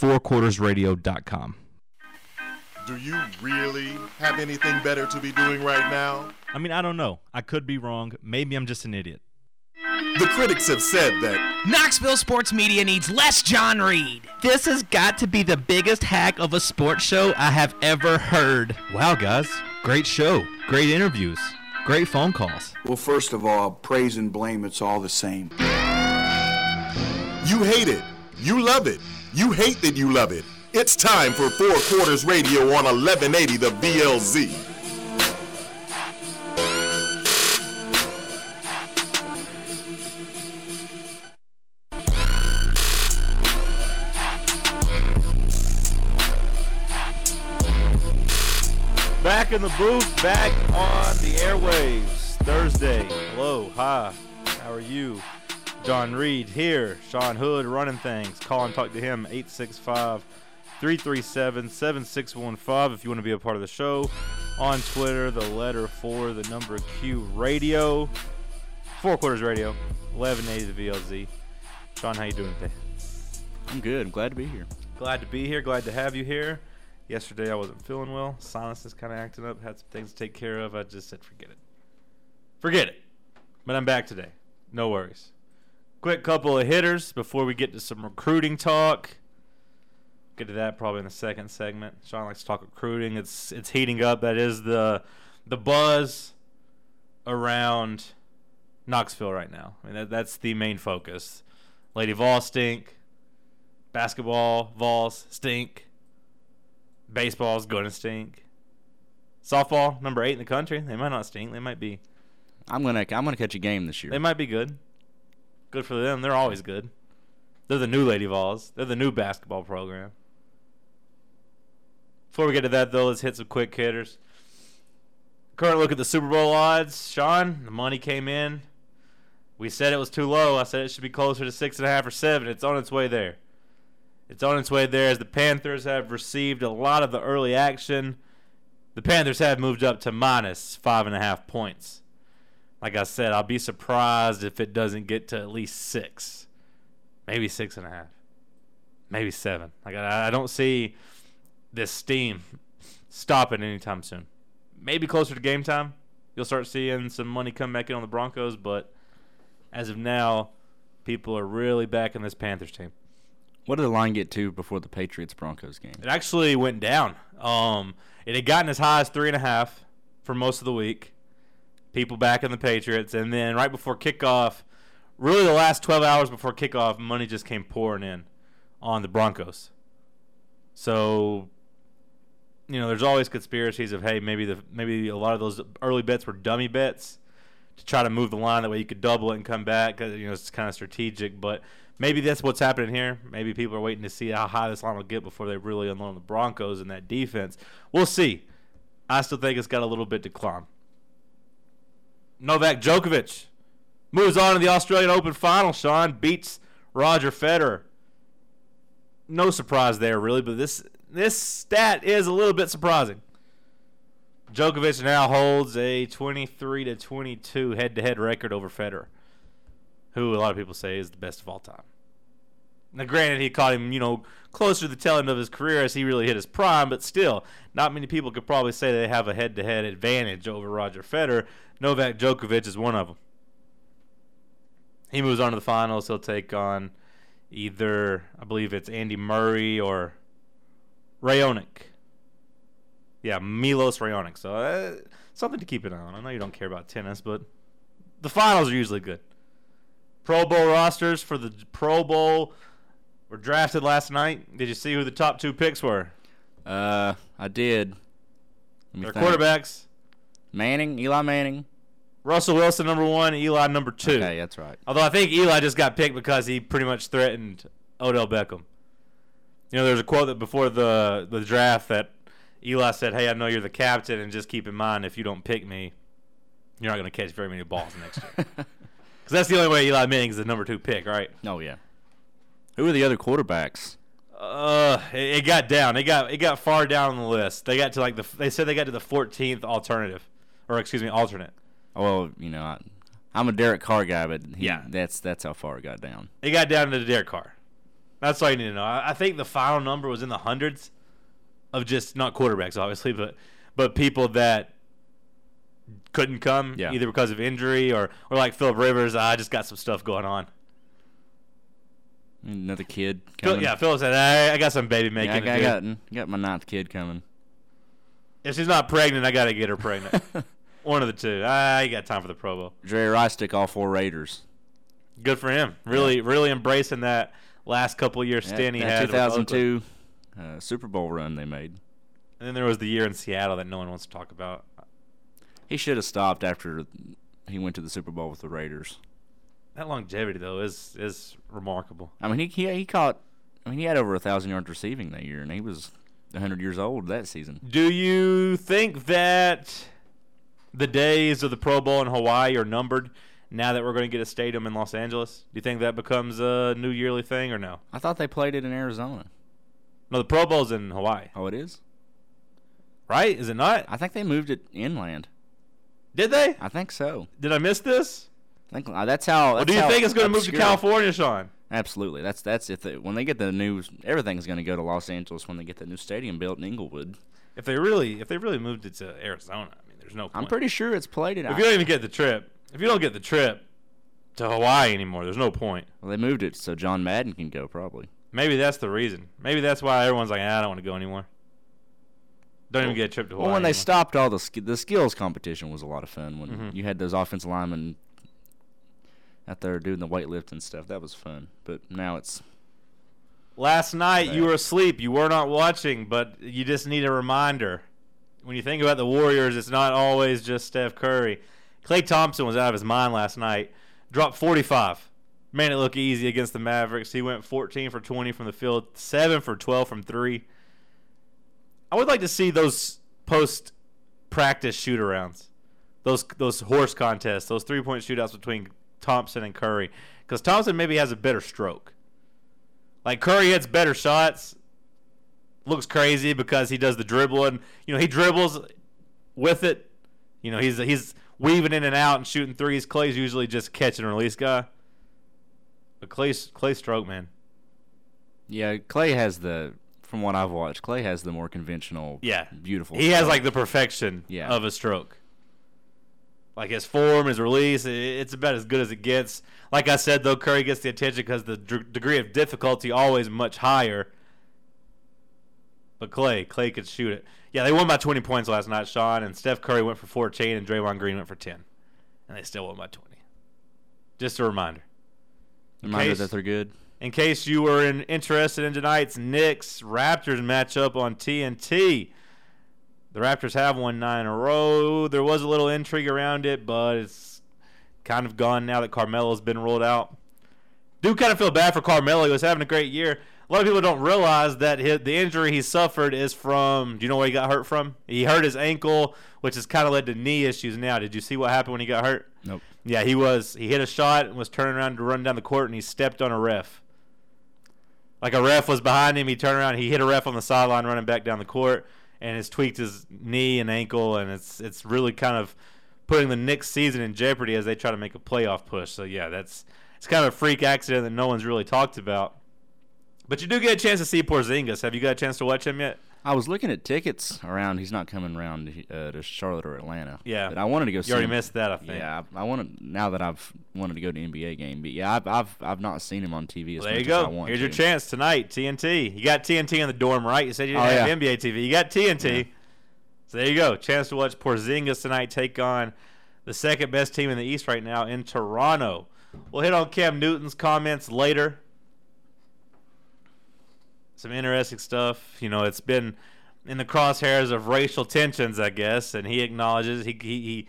fourquartersradio.com. Do you really have anything better to be doing right now? I mean, I don't know. I could be wrong. Maybe I'm just an idiot. The critics have said that Knoxville sports media needs less John Reed. This has got to be the biggest hack of a sports show I have ever heard. Wow, guys. Great show. Great interviews. Great phone calls. Well, first of all, praise and blame, it's all the same. you hate it, you love it, you hate that you love it. It's time for Four Quarters Radio on 1180 The VLZ. Back in the booth, back on the airwaves. Thursday. Hello, hi. How are you? John Reed here. Sean Hood running things. Call and talk to him 865 337 7615 if you want to be a part of the show. On Twitter, the letter for the number Q radio. Four Quarters Radio, 1180 the VLZ. Sean, how you doing today? I'm good. I'm glad to be here. Glad to be here. Glad to have you here. Yesterday I wasn't feeling well. Sinus is kind of acting up. Had some things to take care of. I just said forget it. Forget it. But I'm back today. No worries. Quick couple of hitters before we get to some recruiting talk. Get to that probably in the second segment. Sean likes to talk recruiting. It's it's heating up. That is the the buzz around Knoxville right now. I mean that, that's the main focus. Lady Vols stink. Basketball Vols stink. Baseball's gonna stink. Softball number eight in the country. They might not stink. They might be. I'm gonna I'm gonna catch a game this year. They might be good. Good for them. They're always good. They're the new Lady Vols. They're the new basketball program. Before we get to that, though, let's hit some quick hitters. Current look at the Super Bowl odds. Sean, the money came in. We said it was too low. I said it should be closer to six and a half or seven. It's on its way there. It's on its way there as the Panthers have received a lot of the early action. The Panthers have moved up to minus five and a half points. Like I said, I'll be surprised if it doesn't get to at least six, maybe six and a half, maybe seven. Like I, I don't see this steam stopping anytime soon. Maybe closer to game time, you'll start seeing some money come back in on the Broncos. But as of now, people are really backing this Panthers team. What did the line get to before the Patriots Broncos game? It actually went down. Um, it had gotten as high as three and a half for most of the week. People backing the Patriots, and then right before kickoff, really the last 12 hours before kickoff, money just came pouring in on the Broncos. So, you know, there's always conspiracies of hey, maybe the maybe a lot of those early bets were dummy bets to try to move the line that way you could double it and come back because you know, it's kind of strategic, but maybe that's what's happening here. Maybe people are waiting to see how high this line will get before they really unload the Broncos and that defense. We'll see. I still think it's got a little bit to climb. Novak Djokovic moves on to the Australian Open final. Sean beats Roger Federer. No surprise there, really, but this this stat is a little bit surprising. Djokovic now holds a 23 to 22 head-to-head record over Federer, who a lot of people say is the best of all time. Now, granted, he caught him, you know, closer to the tail end of his career as he really hit his prime, but still, not many people could probably say they have a head-to-head advantage over Roger Federer. Novak Djokovic is one of them. He moves on to the finals. He'll take on either, I believe it's Andy Murray or Raonic. Yeah, Milos Raonic. So uh, something to keep an eye on. I know you don't care about tennis, but the finals are usually good. Pro Bowl rosters for the Pro Bowl were drafted last night. Did you see who the top two picks were? Uh, I did. Their think. quarterbacks. Manning, Eli Manning. Russell Wilson number one, Eli number two. Okay, that's right. Although I think Eli just got picked because he pretty much threatened Odell Beckham. You know, there's a quote that before the the draft that Eli said, "Hey, I know you're the captain, and just keep in mind if you don't pick me, you're not going to catch very many balls next year." Because that's the only way Eli Manning's the number two pick, right? Oh yeah. Who are the other quarterbacks? Uh, it, it got down. It got it got far down the list. They got to like the they said they got to the 14th alternative, or excuse me, alternate. Oh, well, you know, I, I'm a Derek Carr guy, but he, Yeah. that's that's how far it got down. It got down to the Derek Carr. That's all you need to know. I, I think the final number was in the hundreds of just not quarterbacks, obviously, but but people that couldn't come Yeah. either because of injury or or like Philip Rivers. I just got some stuff going on. Another kid Phil, yeah, Philip said, I, I got some baby making. Yeah, I, got, I got, got my ninth kid coming. If she's not pregnant, I got to get her pregnant. One of the two. I got time for the Pro Bowl. Jerry Rice took all four Raiders. Good for him. Really, really embracing that last couple year stint he had. 2002 uh, Super Bowl run they made. And then there was the year in Seattle that no one wants to talk about. He should have stopped after he went to the Super Bowl with the Raiders. That longevity though is is remarkable. I mean, he he, he caught. I mean, he had over a thousand yards receiving that year, and he was 100 years old that season. Do you think that the days of the Pro Bowl in Hawaii are numbered now that we're going to get a stadium in Los Angeles? Do you think that becomes a new yearly thing or no? I thought they played it in Arizona. No, the Pro Bowl's in Hawaii, Oh, it is. right? Is it not? I think they moved it inland. Did they? I think so. Did I miss this? I think uh, that's how. That's do you how think it's going to move to California, Sean? Absolutely. That's that's if they, when they get the new everything's going to go to Los Angeles when they get the new stadium built in Inglewood. If they really, if they really moved it to Arizona, I mean, there's no. Point. I'm pretty sure it's played it. If you don't even get the trip, if you don't get the trip to Hawaii anymore, there's no point. well, they moved it so John Madden can go probably. Maybe that's the reason. Maybe that's why everyone's like, ah, I don't want to go anymore. Don't even get a trip to Hawaii. Well, when they anymore. stopped all the sk- the skills competition was a lot of fun when Mhm. you had those offensive linemen out there doing the weightlifting and stuff. That was fun. But now it's Last night you were asleep. You were not watching, but you just need a reminder. When you think about the Warriors, it's not always just Steph Curry. Klay Thompson was out of his mind last night. Dropped 45. Made it look easy against the Mavericks. He went 14 for 20 from the field, 7 for 12 from 3. I would like to see those post practice shoot arounds. Those those horse contests, those three-point shootouts between Thompson and Curry cuz Thompson maybe has a better stroke. Like Curry hits better shots. Looks crazy because he does the dribbling. You know, he dribbles with it. You know, he's he's weaving in and out and shooting threes. Klay's usually just catch and release guy. But Klay's Klay stroke, man. yeah. Klay has the from what I've watched. Klay has the more conventional, Yeah. beautiful. He has like the perfection Yeah. of a stroke. Like his form, his release, it's about as good as it gets. Like I said, though, Curry gets the attention because the d- degree of difficulty always much higher. But Klay, Klay could shoot it. Yeah, they won by 20 points last night, Sean, and Steph Curry went for 14, and Draymond Green went for 10, and they still won by 20. Just a reminder. reminder case- that they're good. In case you were in, interested in tonight's Knicks Raptors matchup on TNT, the Raptors have won nine in a row. There was a little intrigue around it, but it's kind of gone now that Carmelo's been ruled out. Do kind of feel bad for Carmelo. He was having a great year. A lot of people don't realize that his, the injury he suffered is from. Do you know where he got hurt from? He hurt his ankle, which has kind of led to knee issues now. Did you see what happened when he got hurt? Nope. Yeah, he was. He hit a shot and was turning around to run down the court, and he stepped on a ref. Like a ref was behind him, he turned around, he hit a ref on the sideline, running back down the court, and it's tweaked his knee and ankle, and it's it's really kind of putting the Knicks season in jeopardy as they try to make a playoff push. So yeah, that's it's kind of a freak accident that no one's really talked about. But you do get a chance to see Porzingis. Have you got a chance to watch him yet? I was looking at tickets around. He's not coming around uh, to Charlotte or Atlanta. Yeah. But I wanted to go see. You already him. missed that, I think. Yeah, I, I wanted now that I've wanted to go to NBA game, but yeah, I've I've, I've not seen him on TV as Well, there much you go. Here's to. your chance tonight, TNT. You got TNT in the dorm, right? You said you didn't Oh, have yeah. NBA TV. You got TNT. So there you go. Chance to watch Porzingis tonight take on the second best team in the East right now in Toronto. We'll hit on Cam Newton's comments later. Some interesting stuff. You know, it's been in the crosshairs of racial tensions, I guess, and he acknowledges he he he,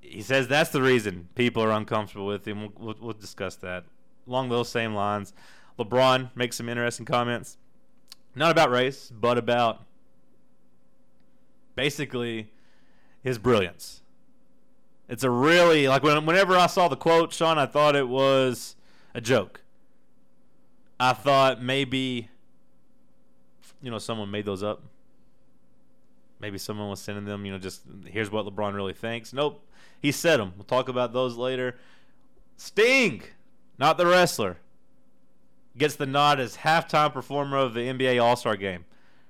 he says that's the reason people are uncomfortable with him. We'll, we'll, we'll discuss that along those same lines. LeBron makes some interesting comments, not about race, but about basically his brilliance. It's a really like when, whenever I saw the quote, Sean, I thought it was a joke. I thought maybe you know someone made those up. Maybe someone was sending them, you know, just here's what LeBron really thinks. Nope, he said them. We'll talk about those later. Sting, not the wrestler. gets the nod as halftime performer of the NBA All Star game.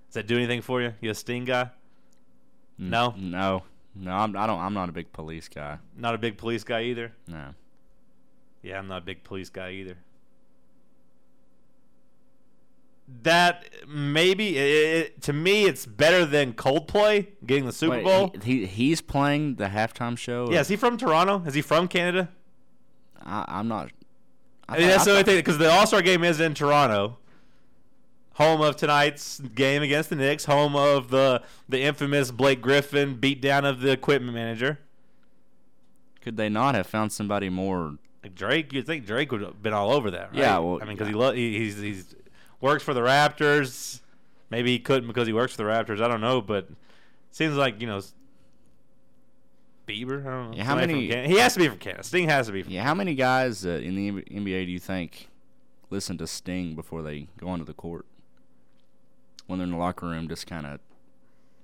Does that do anything for you? You a Sting guy? No? No. No, I'm, I don't. I'm not a big police guy. Not a big police guy either. No. Yeah, I'm not a big police guy either. That maybe it, to me it's better than Coldplay getting the Super Wait, Bowl. He, he he's playing the halftime show. yeah, is he from Toronto? Is he from Canada? I, I'm not. I mean, that's the only thing because the All Star game is in Toronto, home of tonight's game against the Knicks, home of the the infamous Blake Griffin beatdown of the equipment manager. Could they not have found somebody more? Drake, you'd think Drake would have been all over that, right? Yeah, well, I mean, because he, lo- he's he's works for the Raptors. Maybe he couldn't because he works for the Raptors. I don't know, but seems like you know Bieber. I don't know. Yeah, how many-. He has to be from Canada. Sting has to be. From Yeah, how many guys uh, in the NBA do you think listen to Sting before they go onto the court? When they're in the locker room, just kind of,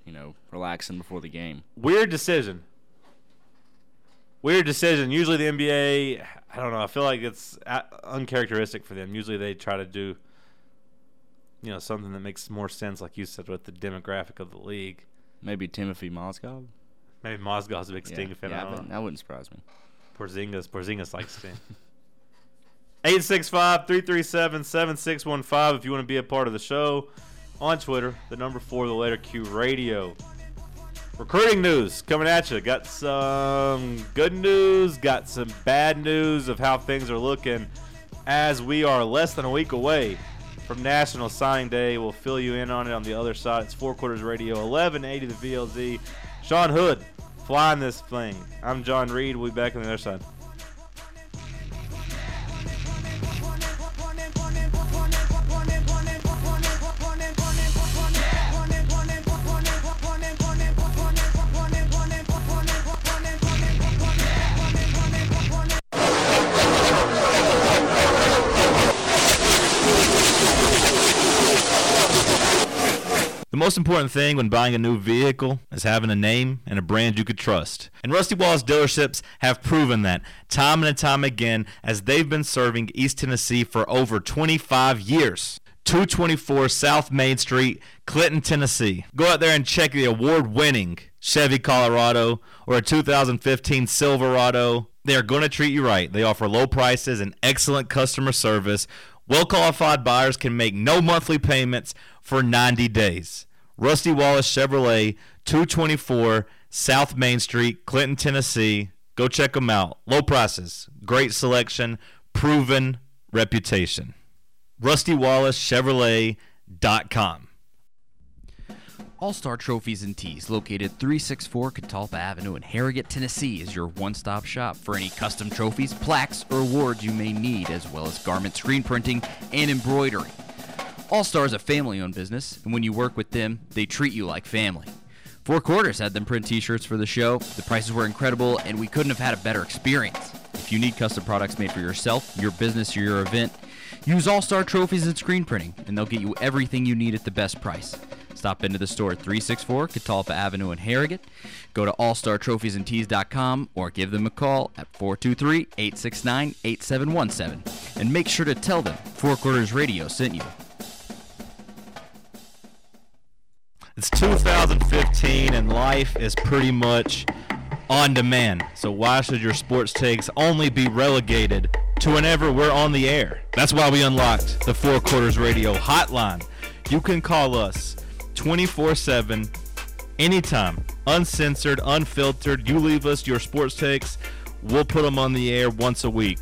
you know, relaxing before the game. Weird decision. Weird decision. Usually the NBA, I don't know. I feel like it's uncharacteristic for them. Usually they try to do, you know, something that makes more sense, like you said, with the demographic of the league. Maybe Timothy Mozgov. Maybe Mozgov's a big Sting yeah, fan. yeah, I don't know. that wouldn't surprise me. Porzingis, Porzingis likes Sting. 865-337-7615 if you want to be a part of the show on Twitter. The number four, the letter Q Radio. Recruiting news coming at you. Got some good news, got some bad news of how things are looking as we are less than a week away from National Signing Day. We'll fill you in on it on the other side. It's Four Quarters Radio, 1180 the VLZ. Sean Hood flying this thing. I'm John Reed. We'll be back on the other side. The most important thing when buying a new vehicle is having a name and a brand you could trust. And Rusty Wallace dealerships have proven that time and time again as they've been serving East Tennessee for over 25 years. 224 South Main Street, Clinton, Tennessee. Go out there and check the award winning Chevy Colorado or a 2015 Silverado. They are going to treat you right. They offer low prices and excellent customer service. Well qualified buyers can make no monthly payments for 90 days. Rusty Wallace Chevrolet, 224 South Main Street, Clinton, Tennessee. Go check them out. Low prices, great selection, proven reputation. RustyWallaceChevrolet.com. All Star Trophies and Tees, located 364 Catalpa Avenue in Harrogate, Tennessee, is your one stop shop for any custom trophies, plaques, or awards you may need, as well as garment screen printing and embroidery. All Star is a family owned business, and when you work with them, they treat you like family. Four Quarters had them print t shirts for the show. The prices were incredible, and we couldn't have had a better experience. If you need custom products made for yourself, your business, or your event, use All Star Trophies and Screen Printing, and they'll get you everything you need at the best price. Stop into the store at 364 Catalpa Avenue in Harrogate. Go to allstartrophiesandtees.com or give them a call at 423 869 8717. And make sure to tell them Four Quarters Radio sent you. It's 2015 and life is pretty much on demand. So why should your sports takes only be relegated to whenever we're on the air? That's why we unlocked the Four Quarters Radio hotline. You can call us 24/7 anytime, uncensored, unfiltered. You leave us your sports takes, we'll put them on the air once a week.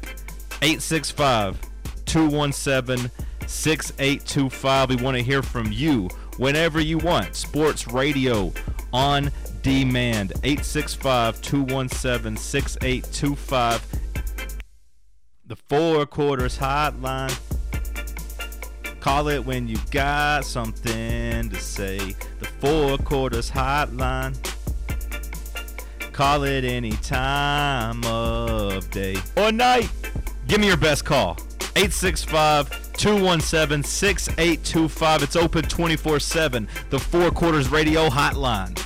865 217 6825. We want to hear from you whenever you want. Sports radio on demand. 865 217 6825. The Four Quarters Hotline. Call it when you got something to say. The Four Quarters Hotline. Call it any time of day or night. Give me your best call. 865 217 6825. It's open 24 7. The Four Quarters Radio Hotline.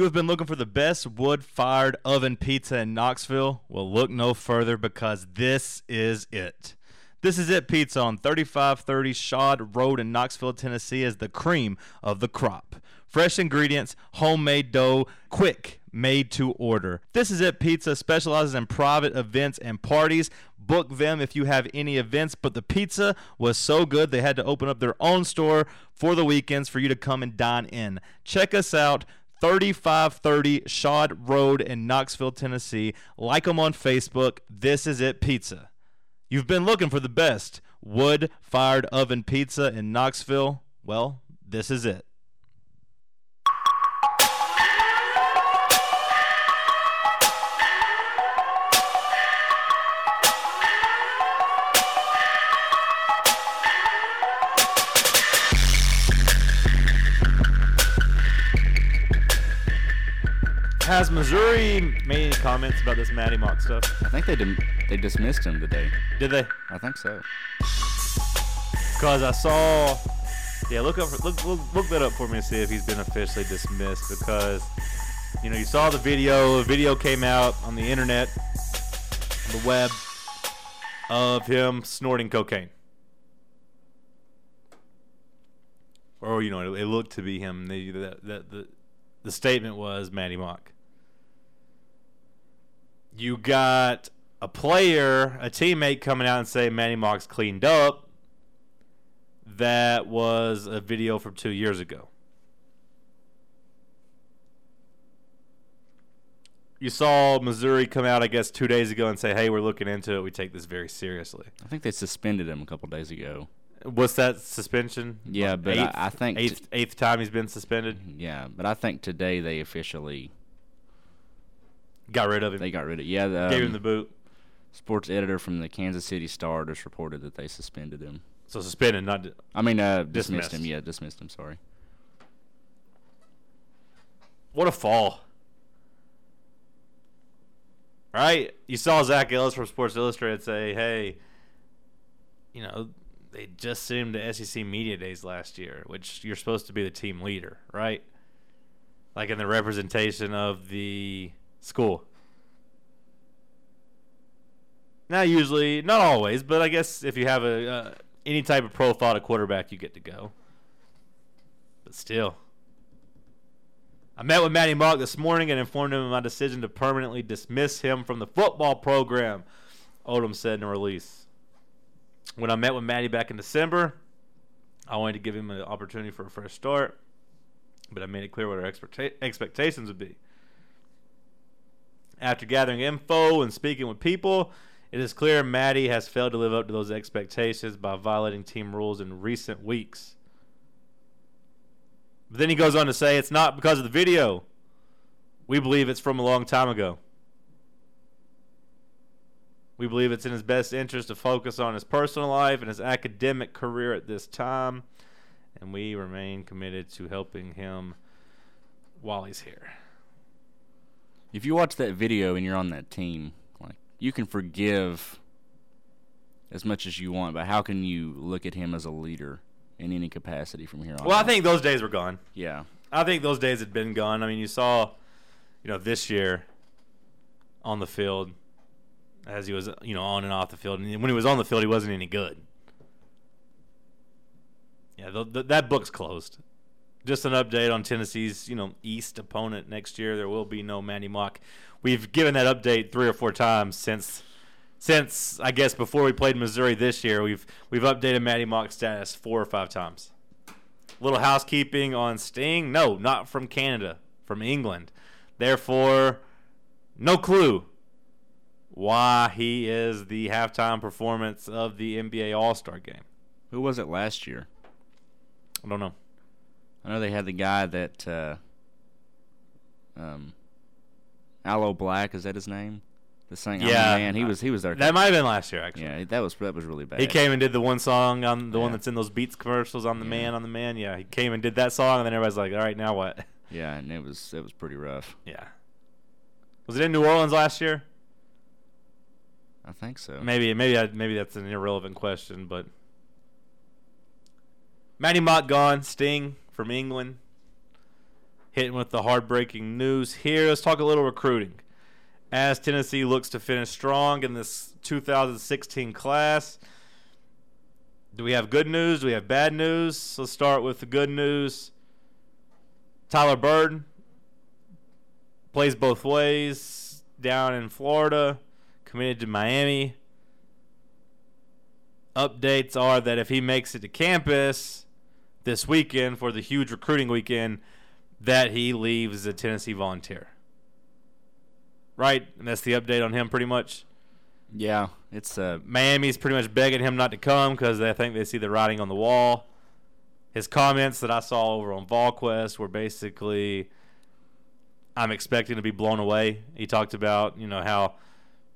You have been looking for the best wood fired oven pizza in Knoxville? Well, look no further because this is it. This is it pizza on 3530 Schaad Road in Knoxville, Tennessee is the cream of the crop. Fresh ingredients, homemade dough, quick, made to order. This is it pizza specializes in private events and parties. Book them if you have any events, but the pizza was so good they had to open up their own store for the weekends for you to come and dine in. Check us out 3530 Schaad Road in Knoxville, Tennessee. Like them on Facebook. This is it pizza. You've been looking for the best wood fired oven pizza in Knoxville? Well, this is it. Has Missouri made any comments about this Maty Mauk stuff? I think they dim- they dismissed him today. Did they? I think so. Because I saw. Yeah, look up. For, look, look look that up for me and see if he's been officially dismissed. Because you know you saw the video. The video came out on the internet, on the web, of him snorting cocaine. Or you know, it, it looked to be him. The, the, the, the, the statement was Maty Mauk. You got a player, a teammate coming out and say Maty Mauk's cleaned up. That was a video from two years ago. You saw Missouri come out, I guess, two days ago and say, "Hey, we're looking into it. We take this very seriously." I think they suspended him a couple days ago. What's that suspension? Yeah, but I- I think t- eighth eighth time he's been suspended. Mm-hmm, yeah, but I think today they officially Got rid of him. they got rid of. Yeah, the, Gave him um, the boot. sports editor from the Kansas City Star just reported that they suspended him. So suspended, not I mean, uh, dismissed, Dismissed. him. Yeah, dismissed him. Sorry. What a fall. Right? You saw Zac Ellis from Sports Illustrated say, hey, you know, they just sent him to SEC Media Days last year, which you're supposed to be the team leader, right? Like in the representation of the school. Now, usually, not always, but I guess if you have a uh, any type of profile to quarterback, you get to go. But still. I met with Maty Mauk this morning and informed him of my decision to permanently dismiss him from the football program, Odom said in a release. When I met with Maty back in December, I wanted to give him an opportunity for a fresh start, but I made it clear what our expecta- expectations would be. After gathering info and speaking with people, it is clear Maty has failed to live up to those expectations by violating team rules in recent weeks. But then he goes on to say it's not because of the video. We believe it's from a long time ago. We believe it's in his best interest to focus on his personal life and his academic career at this time, and we remain committed to helping him while he's here. If you watch that video and you're on that team, like you can forgive as much as you want, but how can you look at him as a leader in any capacity from here on? Well, I think those days were gone. yeah, I think those days had been gone. I mean, you saw, you know, this year on the field as he was, you know, on and off the field. And when he was on the field, he wasn't any good. Yeah, th- th- that book's closed. Just an update on Tennessee's, you know, East opponent next year. There will be no Maty Mauk. We've given that update three or four times since, since I guess before we played Missouri this year. We've we've updated Maty Mauk's status four or five times little housekeeping on Sting. No, not from Canada, from England. Therefore, no clue why he is the halftime performance of the NBA All Star game. who was it last year? I don't know. I know they had the guy that uh, um, Aloe Blacc is that his name? The singer, Yeah, man, he was he was there. That might have been last year, actually. yeah, that was that was really bad. He came and did the one song on the one that's in those Beats commercials on the Yeah. man on the man. Yeah, he came and did that song, and then everybody's like, "All right, now what?" Yeah, and it was it was pretty rough. Yeah. Was it in New Orleans last year? I think so. Maybe, maybe, I, maybe that's an irrelevant question, but Maty Mauk gone, Sting from England. hitting with the heartbreaking news here. Let's talk a little recruiting. As Tennessee looks to finish strong in this 2016 class, do we have good news? Do we have bad news? Let's start with the good news. Tyler Byrd plays both ways down in Florida, committed to Miami. Updates are that if he makes it to campus this weekend for the huge recruiting weekend, that he leaves the Tennessee Volunteer. Right? And that's the update on him pretty much. Yeah, it's uh, Miami's pretty much begging him not to come because they think they see the writing on the wall. His comments that I saw over on VolQuest were basically, "I'm expecting to be blown away." He talked about you know how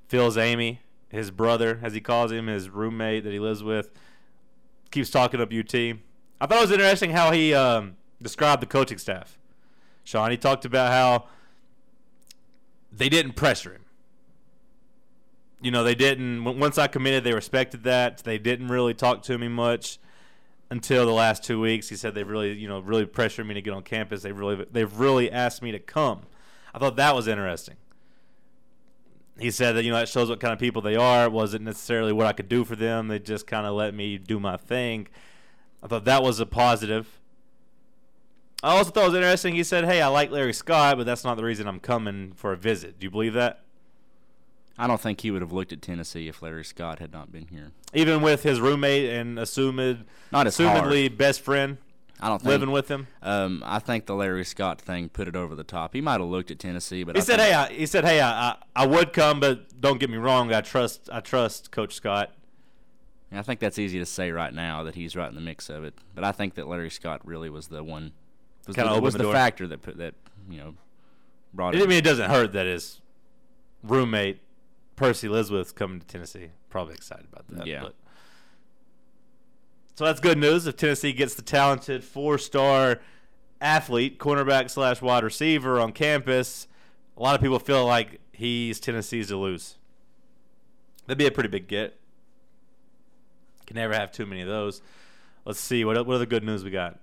Phil's Amy, his brother, as he calls him, his roommate that he lives with, keeps talking up UT. I thought it was interesting how he um, described the coaching staff. Sean, he talked about how they didn't pressure him you know, they didn't. Once I committed, they respected that. They didn't really talk to me much until the last two weeks. He said they've really, you know, really pressured me to get on campus. They really, they've really asked me to come. I thought that was interesting. He said that you know that shows what kind of people they are. It wasn't necessarily what I could do for them. They just kind of let me do my thing. I thought that was a positive. I also thought it was interesting. He said, "Hey, I like Larry Scott, but that's not the reason I'm coming for a visit." Do you believe that? I don't think he would have looked at Tennessee if Larry Scott had not been here. Even with his roommate and assumed, Not assumedly hard. best friend I don't think, living with him. Um, I think the Larry Scott thing put it over the top. He might have looked at Tennessee, but He I said, "Hey, I, he said, hey, I, I, I would come, but don't get me wrong. I trust, I trust Coach Scott." I think that's easy to say right now that he's right in the mix of it. But I think that Larry Scott really was the one, was Kinda the, was the the factor that put that you know brought It, I mean, it doesn't hurt that his roommate Percy Lisworth coming to Tennessee. Probably excited about that. Yeah. But. So that's good news. If Tennessee gets the talented four-star athlete, cornerback slash wide receiver on campus, a lot of people feel like he's Tennessee's to lose. That'd be a pretty big get. Can never have too many of those. Let's see what what other good news we got.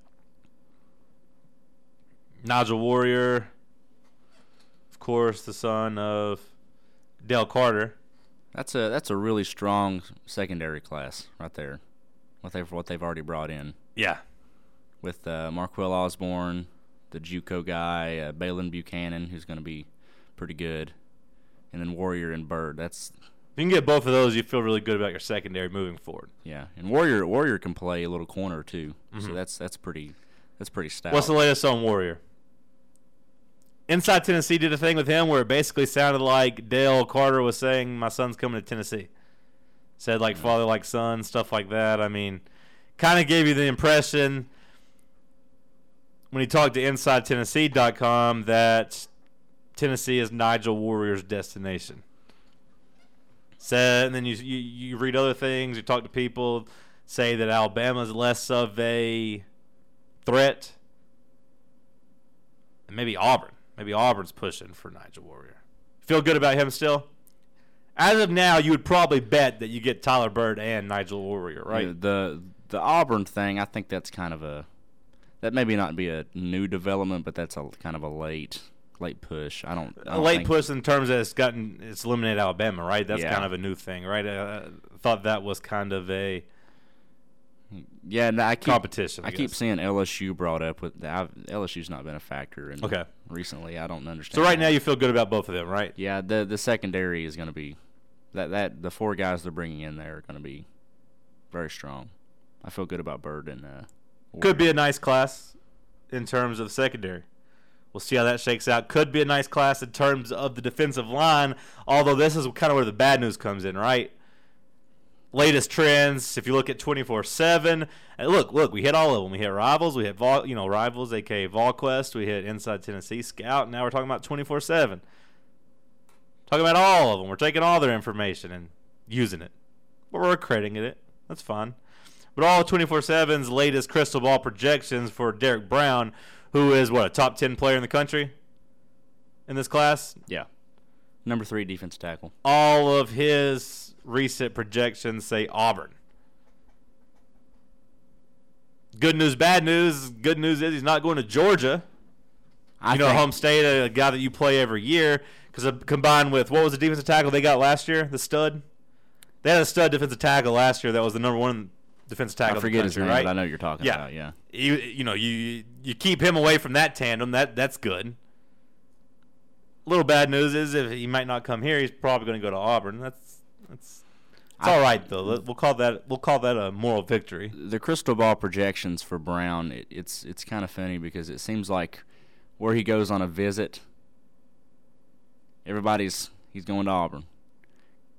Nigel Warrior, of course, the son of Dale Carter. That's a that's a really strong secondary class right there. What they've what they've already brought in Yeah, with uh, Marquill Osborne, the JUCO guy, uh, Baylen Buchanan, who's going to be pretty good, and then Warrior and Byrd. That's if you can get both of those, you feel really good about your secondary moving forward. yeah, and Warrior Warrior can play a little corner too. So that's that's pretty that's pretty stout. Mm-hmm. What's the latest on Warrior? Inside Tennessee did a thing with him where it basically sounded like Dale Carter was saying, "My son's coming to Tennessee." Said like father like son, stuff like that. I mean, kind of gave you the impression when he talked to InsideTennessee.com that Tennessee is Nigel Warrior's destination. Said, and then you, you you read other things. You talk to people, say that Alabama's less of a threat. And maybe Auburn. Maybe Auburn's pushing for Nigel Warrior. Feel good about him still? As of now, you would probably bet that you get Tyler Byrd and Nigel Warrior, right? Yeah, the the Auburn thing, I think that's kind of a that maybe not be a new development, but that's a kind of a late late push. I don't. I a don't late think- push in terms of it's gotten it's eliminated Alabama, right? That's Yeah. kind of a new thing, right? Uh, I thought that was kind of a Yeah, and I keep competition. I, I keep seeing LSU brought up with I've, LSU's not been a factor. In Okay. Recently, I don't understand. So right that. now you feel good about both of them, right? yeah, the the secondary is going to be that that the four guys they're bringing in there are going to be very strong. I feel good about Byrd and uh, Could be a nice class in terms of the secondary. We'll see how that shakes out. Could be a nice class in terms of the defensive line, although this is kind of where the bad news comes in, right? Latest trends, if you look at 24 7, look, look, we hit all of them. We hit Rivals, we hit, Vol, you know, Rivals, aka VolQuest, we hit Inside Tennessee Scout, now we're talking about 24 7. Talking about all of them. We're taking all their information and using it. But we're crediting it. That's fine. But all 24 7's latest crystal ball projections for Derrick Brown, who is what, a top 10 player in the country in this class? yeah, number three defense tackle. All of his recent projections say Auburn. Good news, bad news. Good news is he's not going to Georgia. I you know, home state, a guy that you play every year, because combined with what was the defensive tackle they got last year? The stud. They had a stud defensive tackle last year that was the number one defensive tackle. I forget his country, name, right? but I know what you're talking Yeah. about. Yeah. You you know you you keep him away from that tandem. That that's good. Little bad news is if he might not come here, he's probably going to go to Auburn. That's that's it's all right though. We'll call that we'll call that a moral victory. the crystal ball projections for Brown, it, it's it's kind of funny because it seems like where he goes on a visit, everybody's he's going to Auburn.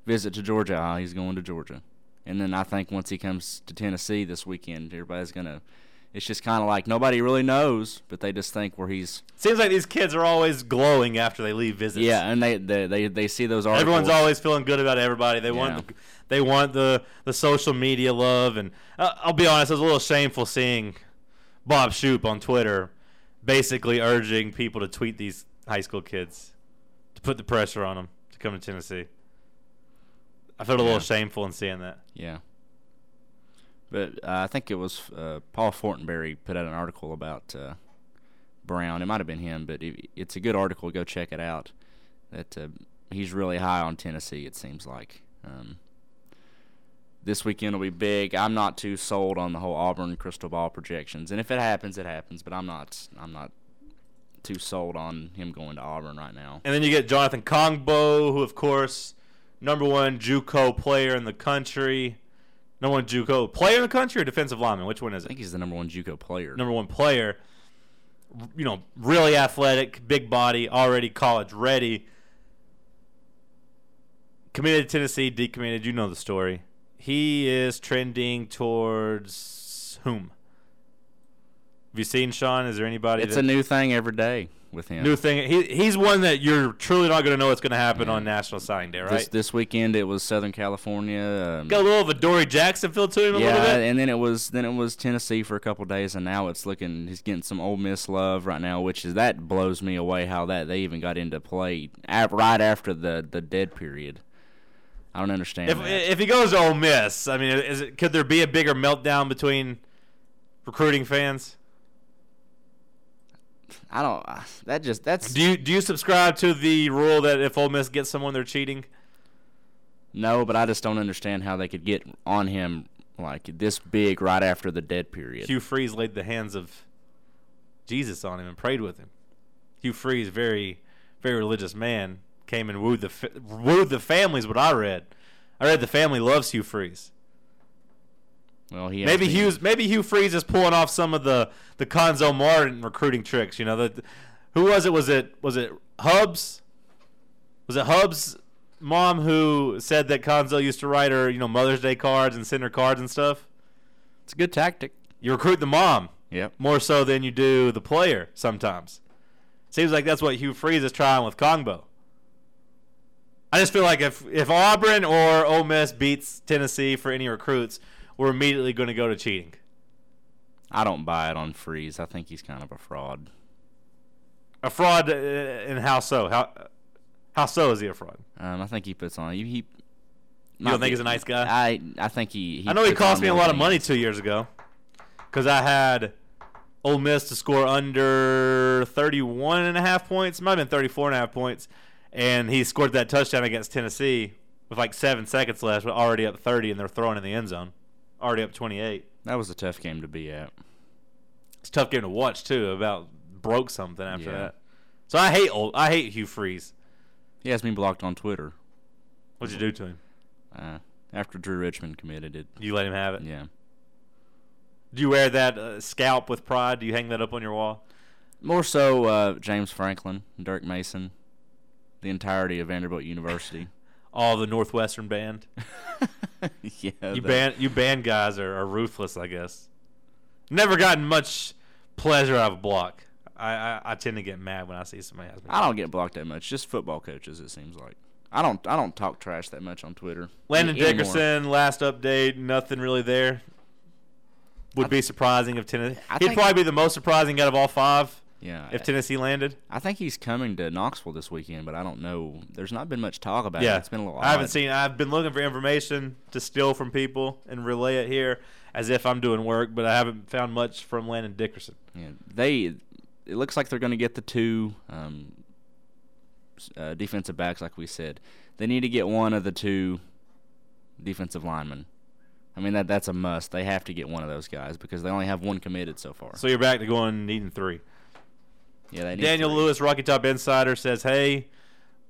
Visit to Georgia, ah, he's going to Georgia, and then I think once he comes to Tennessee this weekend, everybody's gonna. It's just kind of like nobody really knows, but they just think where he's. Seems like these kids are always glowing after they leave visits. Yeah, and they they they, they see those articles. Everyone's always feeling good about everybody. They Yeah. want the, they want the the social media love, and uh, I'll be honest, it was a little shameful seeing Bob Shoop on Twitter basically urging people to tweet these high school kids to put the pressure on them to come to Tennessee. I felt a little shameful in seeing that. Yeah. But uh, I think it was uh, Paul Fortenberry put out an article about uh, Brown. It might have been him, but it, it's a good article. Go check it out. That uh, he's really high on Tennessee. It seems like um, this weekend will be big. I'm not too sold on the whole Auburn crystal ball projections, and if it happens, it happens. But I'm not. I'm not too sold on him going to Auburn right now. And then you get Jonathan Kongbo, who of course number one JUCO player in the country. Number one JUCO player in the country or defensive lineman? Which one is it? I it? think he's the number one JUCO player. number one player. You know, really athletic, big body, already college ready. Committed to Tennessee, decommitted. You know the story. He is trending towards whom? Have you seen Sean? Is there anybody? It's that, a new thing every day with him. new thing. He he's one that you're truly not going to know what's going to happen Yeah. on National Signing Day, right? This this weekend it was Southern California. Um, Got a little of a Dory Jackson feel to him a yeah, little bit. and then it was then it was Tennessee for a couple days, and now it's looking he's getting some Ole Miss love right now, which is that blows me away how that they even got into play at, right after the the dead period. I don't understand. If that. if he goes to Ole Miss, I mean, is it could there be a bigger meltdown between recruiting fans? I don't. That just that's Do you do you subscribe to the rule that if Ole Miss gets someone, they're cheating? no, but I just don't understand how they could get on him like this big right after the dead period. Hugh Freeze laid the hands of Jesus on him and prayed with him. Hugh Freeze, very very religious man, came and wooed the wooed the families. What I read, I read the family loves Hugh Freeze. Well, he Maybe Hughes, maybe Hugh Freeze is pulling off some of the the Cuonzo Martin recruiting tricks. You know, the, who was it? Was it was it Hubbs? Was it Hubbs' mom who said that Cuonzo used to write her, you know, Mother's Day cards and send her cards and stuff? It's a good tactic. You recruit the mom Yep. more so than you do the player sometimes. Seems like that's what Hugh Freeze is trying with Kongbo. I just feel like if if Auburn or Ole Miss beats Tennessee for any recruits, we're immediately going to go to cheating. I don't buy it on Freeze. I think he's kind of a fraud. A fraud, uh, and how so? How how so is he a fraud? Um, I think he puts on. He, he You don't think he's a nice guy? I I think he. he I know he cost me a lot of money two years ago because I had Ole Miss to score under 31 and a half points. Might have been 34 and a half points. And he scored that touchdown against Tennessee with like seven seconds left, but already up 30, and they're throwing in the end zone. Already up 28. That was a tough game to be at. It's a tough game to watch too. About broke something after Yeah. that. So I hate old. I hate Hugh Freeze. He has me blocked on Twitter. What'd you do to him? Uh, after Drew Richmond committed it. You let him have it. Yeah. Do you wear that uh, scalp with pride? Do you hang that up on your wall? More so, uh, James Franklin, Derek Mason, the entirety of Vanderbilt University. All the Northwestern band. yeah. You band you band guys are, are ruthless, I guess. Never gotten much pleasure out of a block. I, I, I tend to get mad when I see somebody has. I don't get blocked that much. Just football coaches, it seems like. I don't. I don't talk trash that much on Twitter. Landon Anymore. Dickerson, last update, nothing really there. Would be surprising if Tennessee. He'd probably be the most surprising out of all five Yeah. if Tennessee landed. I think he's coming to Knoxville this weekend, but I don't know. There's not been much talk about Yeah, it. It's been a little. I haven't odd. seen. I've been looking for information to steal from people and relay it here as if I'm doing work, but I haven't found much from Landon Dickerson. Yeah, they it looks like they're going to get the two um, uh, defensive backs, like we said. They need to get one of the two defensive linemen. I mean that that's a must. They have to get one of those guys because they only have one committed so far. So you're back to going needing three. Yeah, Daniel three. Lewis, Rocky Top Insider, says, "Hey,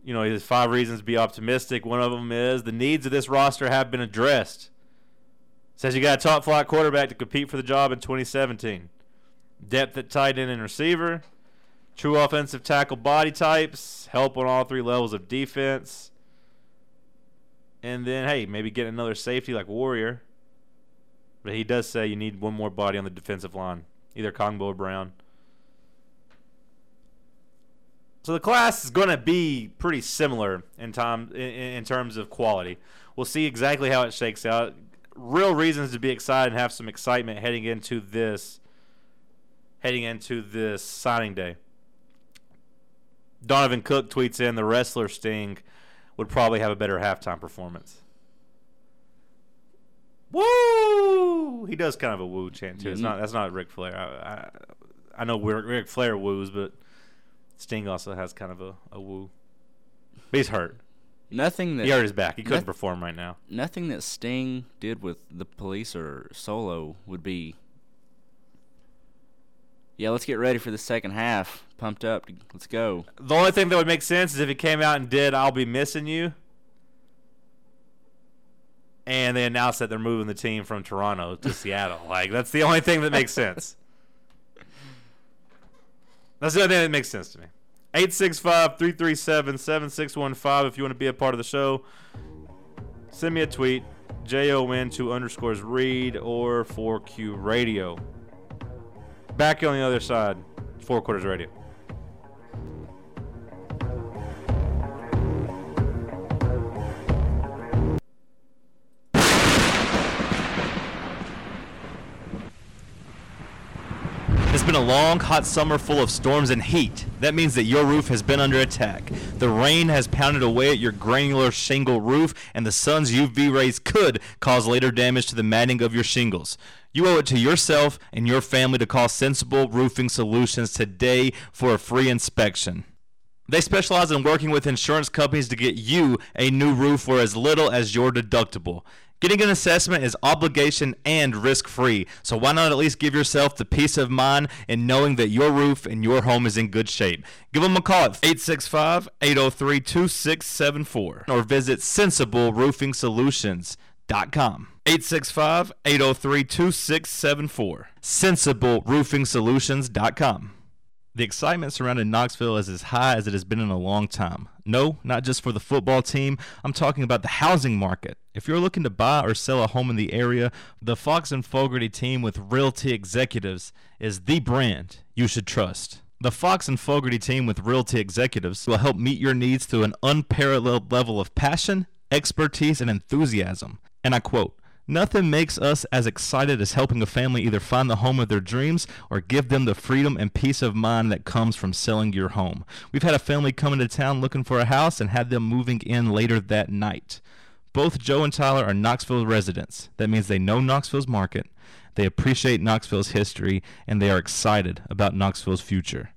you know, there's five reasons to be optimistic. One of them is the needs of this roster have been addressed. Says you got a top flight quarterback to compete for the job in 2017. Depth at tight end and receiver, true offensive tackle body types, help on all three levels of defense, and then hey, maybe get another safety like Warrior. But he does say you need one more body on the defensive line, either Kongbo or Brown." So the class is going to be pretty similar in time in, in terms of quality. We'll see exactly how it shakes out. Real reasons to be excited and have some excitement heading into this heading into this signing day. Donovan Cook tweets in the wrestler Sting would probably have a better halftime performance. Woo! He does kind of a woo chant too. It's Mhm. not that's not Ric Flair. I, I, I know Ric Flair woos, but Sting also has kind of a, a woo. But he's hurt. Nothing that He hurt his back. He couldn't Noth- perform right now. nothing that Sting did with the police or Solo would be. Yeah, let's get ready for the second half. Pumped up. Let's go. The only thing that would make sense is if he came out and did "I'll be missing you," and they announced that they're moving the team from Toronto to Seattle. Like that's the only thing that makes sense. That's the only thing that makes sense to me. 865-337-7615 if you want to be a part of the show. Send me a tweet, J-O-N2 underscores read or 4Q radio. Back on the other side, Four Quarters Radio. Long, hot summer full of storms and heat. That means that your roof has been under attack. The rain has pounded away at your granular shingle roof, and the sun's UV rays could cause later damage to the matting of your shingles. You owe it to yourself and your family to call Sensible Roofing Solutions today for a free inspection. They specialize in working with insurance companies to get you a new roof for as little as your deductible. Getting an assessment is obligation and risk free, so why not at least give yourself the peace of mind in knowing that your roof and your home is in good shape? Give them a call at 865 803 2674 or visit sensibleroofingsolutions.com. 865 803 2674. sensibleroofingsolutions.com. The excitement surrounding Knoxville is as high as it has been in a long time. No, not just for the football team. I'm talking about the housing market. If you're looking to buy or sell a home in the area, the Fox and Fogarty team with Realty Executives is the brand you should trust. The Fox and Fogarty team with Realty Executives will help meet your needs through an unparalleled level of passion, expertise, and enthusiasm. And I quote, Nothing makes us as excited as helping a family either find the home of their dreams or give them the freedom and peace of mind that comes from selling your home. We've had a family come into town looking for a house and had them moving in later that night. Both Joe and Tyler are Knoxville residents. That means they know Knoxville's market, they appreciate Knoxville's history, and they are excited about Knoxville's future.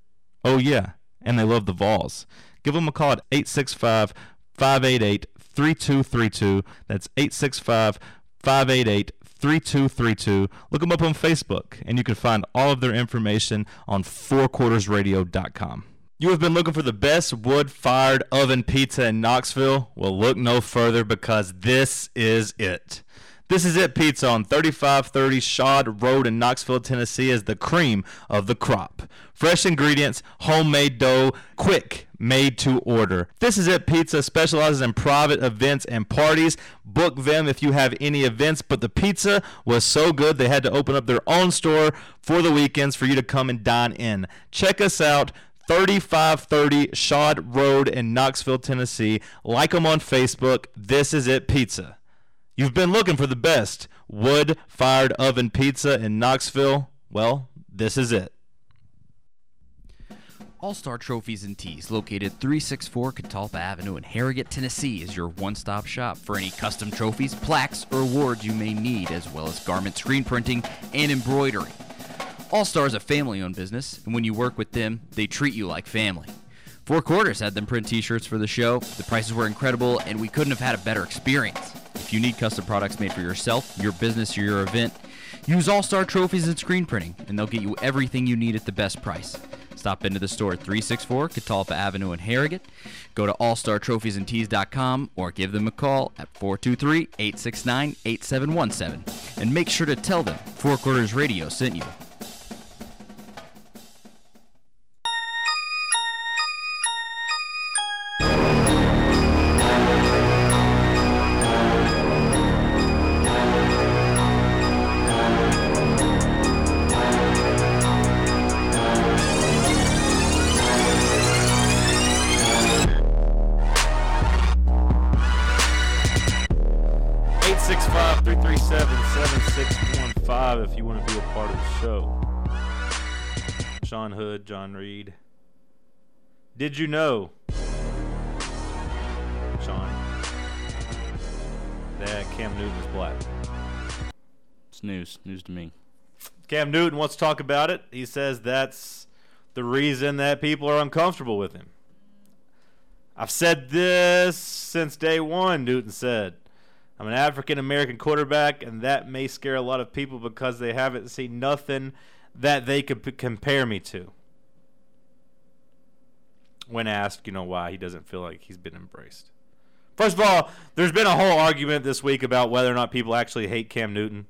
Oh, yeah, and they love the Vols. Give them a call at 865 588 3232. That's 865 588 3232. Look them up on Facebook, and you can find all of their information on fourquartersradio.com. You have been looking for the best wood fired oven pizza in Knoxville? Well, look no further because this is it. This is it pizza on 3530 Schaad Road in Knoxville, Tennessee is the cream of the crop. Fresh ingredients, homemade dough, quick, made to order. This is it pizza specializes in private events and parties. Book them if you have any events, but the pizza was so good they had to open up their own store for the weekends for you to come and dine in. Check us out 3530 Schaad Road in Knoxville, Tennessee. Like them on Facebook. This is it pizza. You've been looking for the best wood fired oven pizza in Knoxville? Well, this is it. All Star Trophies and Tees, located 364 Catalpa Avenue in Harrogate, Tennessee, is your one stop shop for any custom trophies, plaques, or awards you may need, as well as garment screen printing and embroidery. All Star is a family owned business, and when you work with them, they treat you like family. Four Quarters had them print t shirts for the show. The prices were incredible, and we couldn't have had a better experience. If you need custom products made for yourself, your business, or your event, use All Star Trophies and Screen Printing, and they'll get you everything you need at the best price. Stop into the store at 364 Catalpa Avenue in Harrogate. Go to allstartrophiesandtees.com or give them a call at 423 869 8717. And make sure to tell them Four Quarters Radio sent you. If you want to be a part of the show. Sean Hood, John Reed. Did you know, Sean, that Cam Newton is black? It's news. News to me. Cam Newton wants to talk about it. He says that's the reason that people are uncomfortable with him. I've said this since day one, Newton said. I'm an African American quarterback, and that may scare a lot of people because they haven't seen nothing that they could p- compare me to. When asked, you know, why he doesn't feel like he's been embraced. First of all, there's been a whole argument this week about whether or not people actually hate Cam Newton.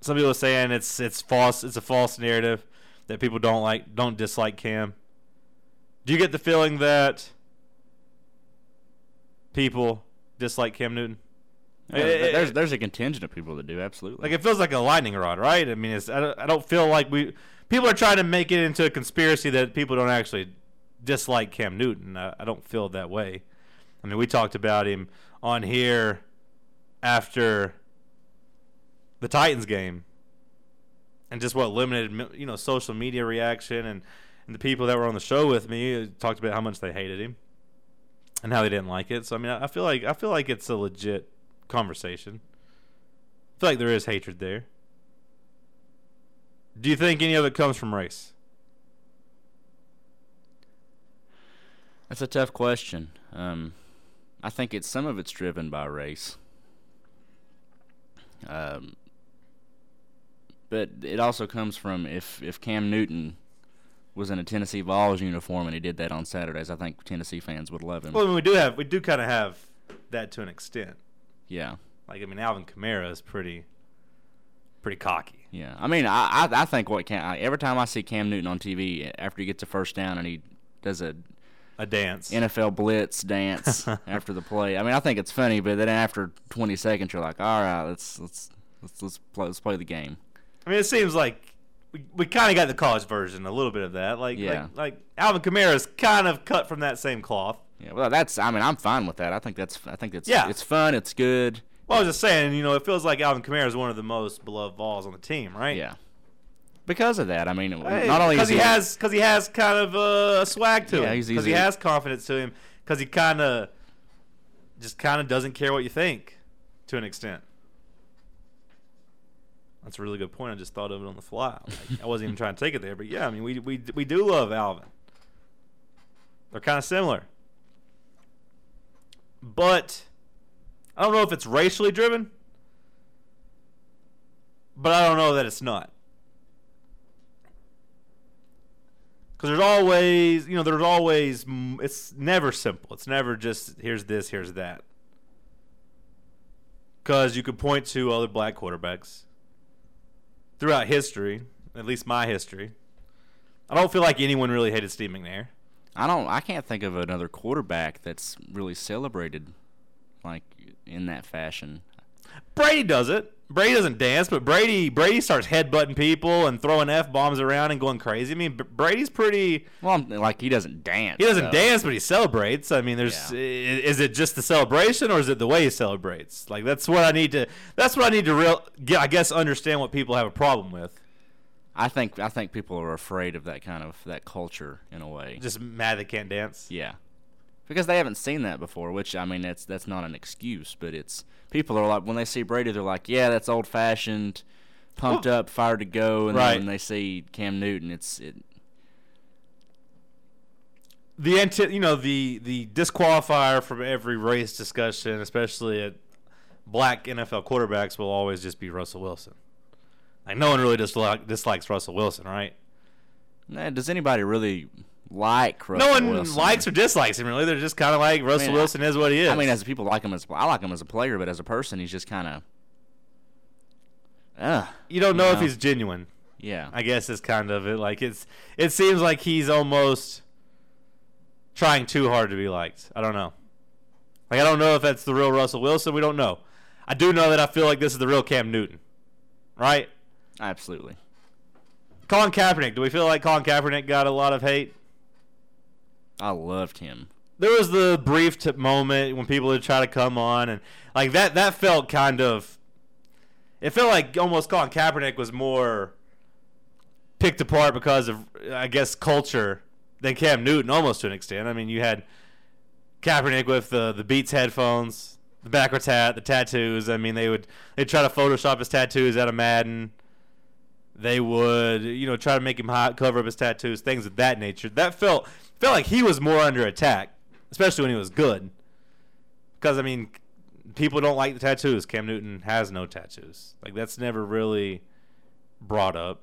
Some people are saying it's it's false. It's a false narrative that people don't like, don't dislike Cam. Do you get the feeling that people dislike Cam Newton? Yeah, Eh, there's there's a contingent of people that do absolutely. like it feels like a lightning rod, right? I mean, it's I don't, I don't feel like we people are trying to make it into a conspiracy that people don't actually dislike Cam Newton. I, I don't feel that way. I mean, we talked about him on here after the Titans game, and just what limited you know social media reaction and and the people that were on the show with me uh, talked about how much they hated him and how they didn't like it. So I mean, I feel like I feel like it's a legit conversation. I feel like there is hatred there. Do you think any of it comes from race? That's a tough question. Um, I think it's some of it's driven by race. Um, but it also comes from if if Cam Newton was in a Tennessee Vols uniform and he did that on Saturdays, I think Tennessee fans would love him. Well, I mean, we do have we do kind of have that to an extent. yeah, Like I mean, Alvin Kamara is pretty pretty cocky. yeah. I mean, I I, I think what Cam I, every time I see Cam Newton on TV after he gets a first down and he does a A dance. NFL blitz dance after the play. I mean, I think it's funny, but then after 20 seconds, you're like, all right, let's let's let's let's play, let's play the game. I mean, it seems like we, we kind of got the college version, a little bit of that. Like, Yeah. like, like Alvin Kamara is kind of cut from that same cloth. Yeah, well, that's. I mean, I'm fine with that. I think that's. I think that's. Yeah. it's fun. It's good. Well, I was just saying, you know, it feels like Alvin Kamara is one of the most beloved Vols on the team, right? Yeah. Because of that, I mean, Hey, not only because he has because he has kind of uh, a swag to Yeah, him because he has confidence to him because he kind of just kind of doesn't care what you think to an extent. That's a really good point. I just thought of it on the fly. Like, I wasn't even trying to take it there, but yeah, I mean, we we we do love Alvin. They're kind of similar, but I don't know if it's racially driven. But I don't know that it's not. because there's always you know there's always it's never simple it's never just here's this here's that because you could point to other black quarterbacks throughout history at least my history i don't feel like anyone really hated steve mcnair I don't. I can't think of another quarterback that's really celebrated like in that fashion. Brady does it brady doesn't dance but brady brady starts headbutting people and throwing f-bombs around and going crazy i mean B- brady's pretty Well, like he doesn't dance. He doesn't dance, but he celebrates. I mean, there's yeah. is it just the celebration or is it the way he celebrates? Like that's what I need to that's what I need to real I guess understand what people have a problem with. I think. I think people are afraid of that kind of that culture in a way. Just mad they can't dance. yeah, because they haven't seen that before. Which I mean, that's that's not an excuse, but it's people are like when they see Brady, they're like, yeah, that's old fashioned, pumped up, fired to go, and Right. then when they see Cam Newton, it's it. the anti- you know the the disqualifier from every race discussion, especially at black NFL quarterbacks, will always just be Russell Wilson. Like no one really dislike, dislikes Russell Wilson, right? Nah, does anybody really like Russell no one Wilson? likes or dislikes him really. They're just kind of like Russell I- Wilson is what he is. I mean, as people like him as I like him as a player, but as a person, he's just kind of. Uh, you don't know if he's genuine. yeah. I guess it's kind of it. Like it's it seems like he's almost trying too hard to be liked. I don't know. Like I don't know if that's the real Russell Wilson. We don't know. I do know that I feel like this is the real Cam Newton, right? Absolutely. Colin Kaepernick. Do we feel like Colin Kaepernick got a lot of hate? I loved him. There was the brief moment when people would try to come on, and like that. That felt kind of. It felt like almost Colin Kaepernick was more picked apart because of, I guess, culture than Cam Newton, almost to an extent. I mean, you had Kaepernick with the the Beats headphones, the backwards hat, the tattoos. I mean, they would they try to Photoshop his tattoos out of Madden. They would, you know, try to make him hot, cover up his tattoos, things of that nature. That felt felt like he was more under attack, especially when he was good. Because I mean, people don't like the tattoos. Cam Newton has no tattoos. Like that's never really brought up.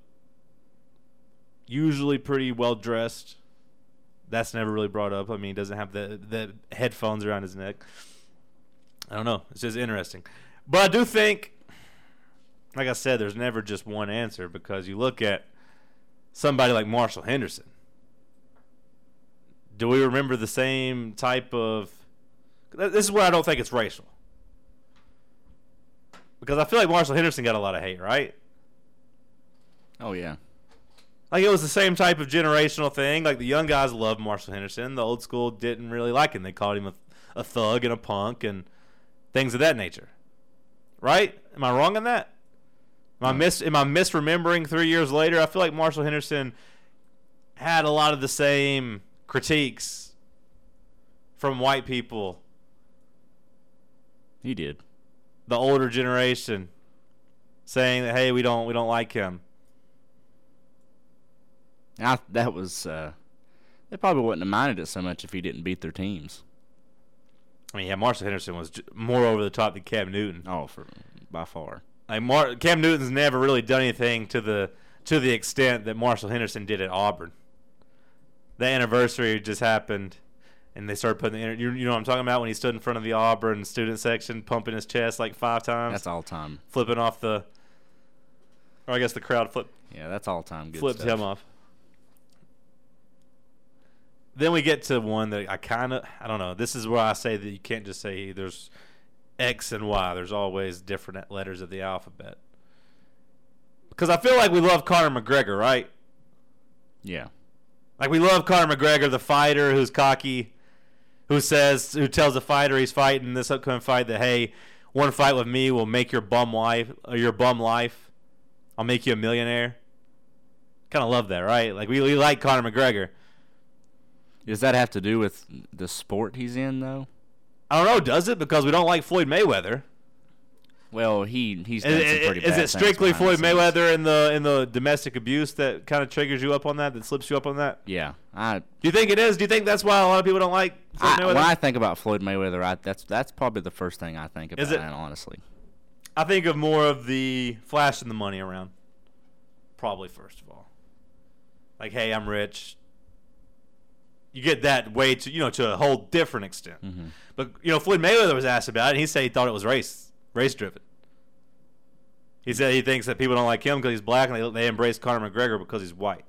Usually pretty well dressed. That's never really brought up. I mean, he doesn't have the the headphones around his neck. I don't know. It's just interesting. But I do think like I said, there's never just one answer because you look at somebody like Marshall Henderson. Do we remember the same type of? This is where I don't think it's racial. Because I feel like Marshall Henderson got a lot of hate, right? Oh yeah. Like it was the same type of generational thing. Like the young guys loved Marshall Henderson. The old school didn't really like him. They called him a, a thug and a punk and things of that nature. Right? Am I wrong on that? Am I mis am I misremembering three years later? I feel like Marshall Henderson had a lot of the same critiques from white people, He did. the older generation, saying that hey, we don't we don't like him. I, that was. Uh, they probably wouldn't have minded it so much if he didn't beat their teams. I mean, yeah, Marshall Henderson was more over the top than Cam Newton. Oh, for by far. Like Mar- Cam Newton's never really done anything to the to the extent that Marshall Henderson did at Auburn. The anniversary just happened, and they started putting the you, you know what I'm talking about when he stood in front of the Auburn student section, pumping his chest like five times, That's all time. flipping off the, or I guess the crowd flip, Yeah, that's all time. Good flipped stuff. him off. Then we get to one that I kind of I don't know. This is where I say that you can't just say there's X and Y. There's always different letters of the alphabet. Because I feel like we love Conor McGregor, right? Yeah. Like we love Conor McGregor, the fighter who's cocky, who says, who tells the fighter he's fighting this upcoming fight that hey, one fight with me will make your bum life, or uh, your bum life. I'll make you a millionaire. Kind of love that, right? Like we, we like Conor McGregor. Does that have to do with the sport he's in, though? I don't know, does it? Because we don't like Floyd Mayweather. Well, he he's Is, some pretty is it strictly Floyd. Mayweather in the in the domestic abuse that kind of triggers you up on that, that slips you up on that? Yeah, I, Do you think it is? Do you think that's why a lot of people don't like Floyd I Mayweather? when I think about Floyd Mayweather, I, that's that's probably the first thing I think about. Is it? honestly? I think of more of the flashing the money around. Probably first of all. Like, hey, I'm rich. You get that way to you know to a whole different extent. Mm-hmm. But you know, Floyd Mayweather was asked about it, and he said he thought it was race race driven. He said he thinks that people don't like him because he's black, and they they embrace Conor McGregor because he's white.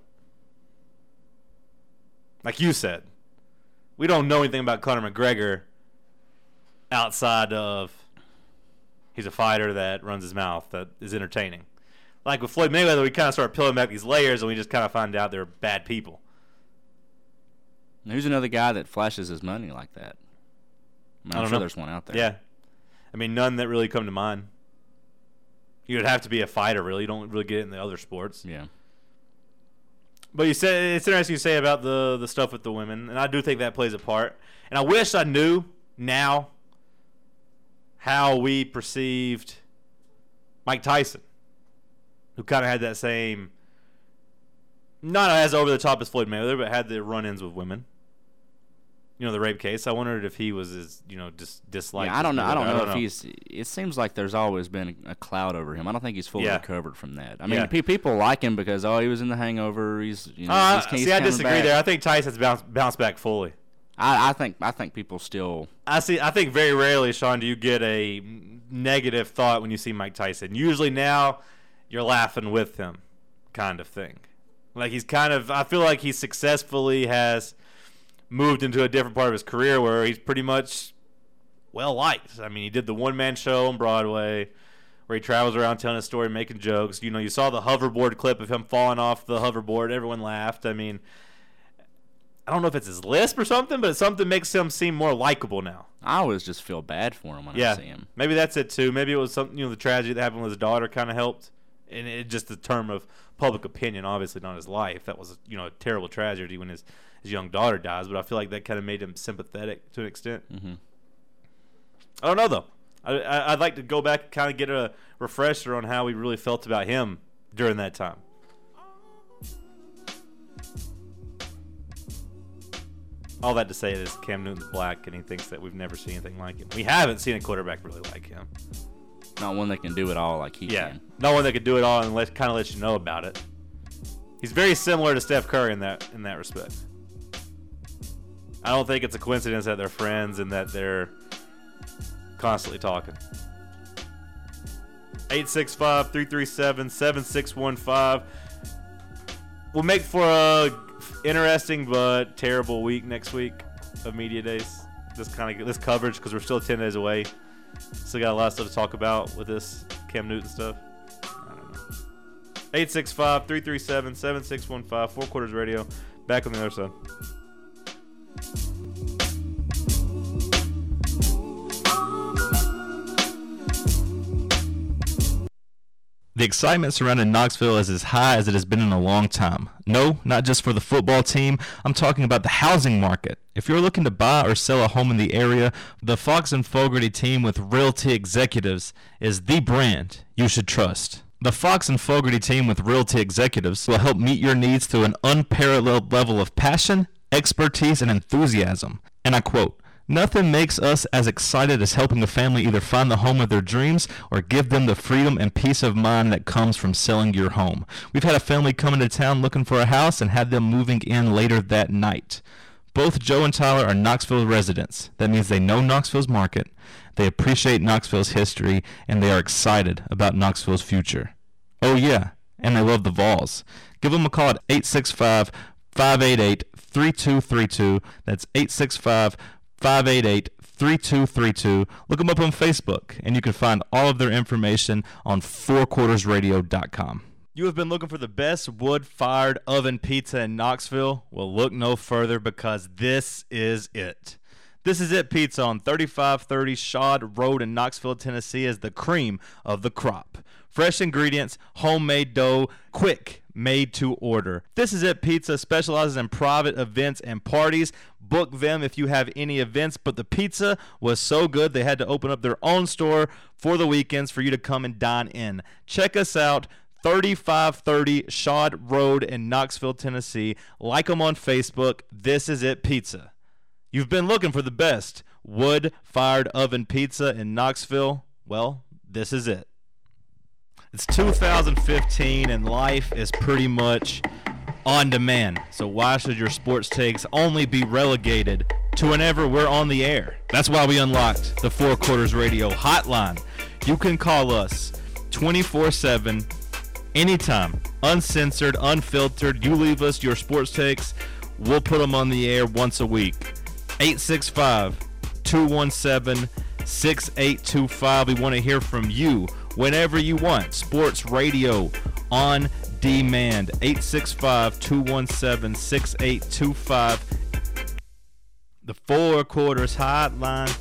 Like you said, we don't know anything about Conor McGregor outside of he's a fighter that runs his mouth that is entertaining. Like with Floyd Mayweather, we kind of start peeling back these layers, and we just kind of find out they're bad people. And Who's another guy that flashes his money like that? I I am don't sure know. there's one out there. Yeah, I mean none that really come to mind. You would have to be a fighter, really. You don't really get it in the other sports. Yeah. But you said it's interesting you say about the the stuff with the women, and I do think that plays a part. And I wish I knew now how we perceived Mike Tyson, who kind of had that same, not as over the top as Floyd Mayweather, but had the run-ins with women. You know the rape case. I wondered if he was as you know just disliked. Yeah, I as don't know. I don't know if he's. It seems like there's always been a cloud over him. I don't think he's fully Yeah. recovered from that. I mean, Yeah. pe- people like him because oh, he was in The Hangover. He's you know. Uh, he's, he's see, I disagree back. there. I think Tyson's bounced bounced back fully. I, I think I think people still. I see. I think very rarely, Sean, do you get a negative thought when you see Mike Tyson. Usually now, you're laughing with him, kind of thing. Like he's kind of. I feel like he successfully has moved into a different part of his career where he's pretty much well liked. I mean, he did the one man show on Broadway. Where he travels around telling his story, making jokes. You know, you saw the hoverboard clip of him falling off the hoverboard. Everyone laughed. I mean, I don't know if it's his lisp or something, but something makes him seem more likable now. I always just feel bad for him when I see him. maybe that's it too. Maybe it was something you know the tragedy that happened with his daughter kind of helped, and it just the term of public opinion, obviously not his life. That was you know a terrible tragedy when his his young daughter dies, but I feel like that kind of made him sympathetic to an extent. Mm-hmm. I don't know though. I, I I'd like to go back and kind of get a refresher on how we really felt about him during that time. All that to say is Cam Newton's black, and he thinks that we've never seen anything like him. We haven't seen a quarterback really like him. Not one that can do it all like he Yeah, can. no one that can do it all and let kind of let you know about it. He's very similar to Steph Curry in that in that respect. I don't think it's a coincidence that they're friends and that they're constantly talking. 865-337-7615. We'll make for a interesting but terrible week next week of media days. This kind of this coverage because we're still 10 days away. Still got a lot of stuff to talk about with this Cam Newton stuff. I 865 337 7615, Four Quarters Radio. Back on the other side. The excitement surrounding Knoxville is as high as it has been in a long time. No, not just for the football team. I'm talking about the housing market. If you're looking to buy or sell a home in the area, the Fox and Fogarty team with Realty Executives is the brand you should trust. The Fox and Fogarty team with Realty Executives will help meet your needs through an unparalleled level of passion, expertise, and enthusiasm. And I quote, Nothing makes us as excited as helping a family either find the home of their dreams or give them the freedom and peace of mind that comes from selling your home. We've had a family come into town looking for a house and had them moving in later that night. Both Joe and Tyler are Knoxville residents. That means they know Knoxville's market, they appreciate Knoxville's history, and they are excited about Knoxville's future. Oh, yeah, and they love the Vols. Give them a call at 865 588 3232. That's 865 588 3232. Look them up on Facebook, and you can find all of their information on fourquartersradio.com. You have been looking for the best wood fired oven pizza in Knoxville? Well, look no further because this is it. This is it pizza on 3530 Schaad Road in Knoxville, Tennessee is the cream of the crop. Fresh ingredients, homemade dough, quick, made to order. This is it pizza specializes in private events and parties. Book them if you have any events, but the pizza was so good they had to open up their own store for the weekends for you to come and dine in. Check us out. 3530 Schaad Road in Knoxville, Tennessee. Like them on Facebook. This is it pizza. You've been looking for the best wood fired oven pizza in Knoxville? Well, this is it. It's 2015 and life is pretty much on demand. So why should your sports takes only be relegated to whenever we're on the air? That's why we unlocked the Four Quarters Radio hotline. You can call us 24/7 anytime, uncensored, unfiltered. You leave us your sports takes, we'll put them on the air once a week. 865 217 6825. We want to hear from you whenever you want. Sports radio on demand. 865 217 6825. The Four Quarters Hotline.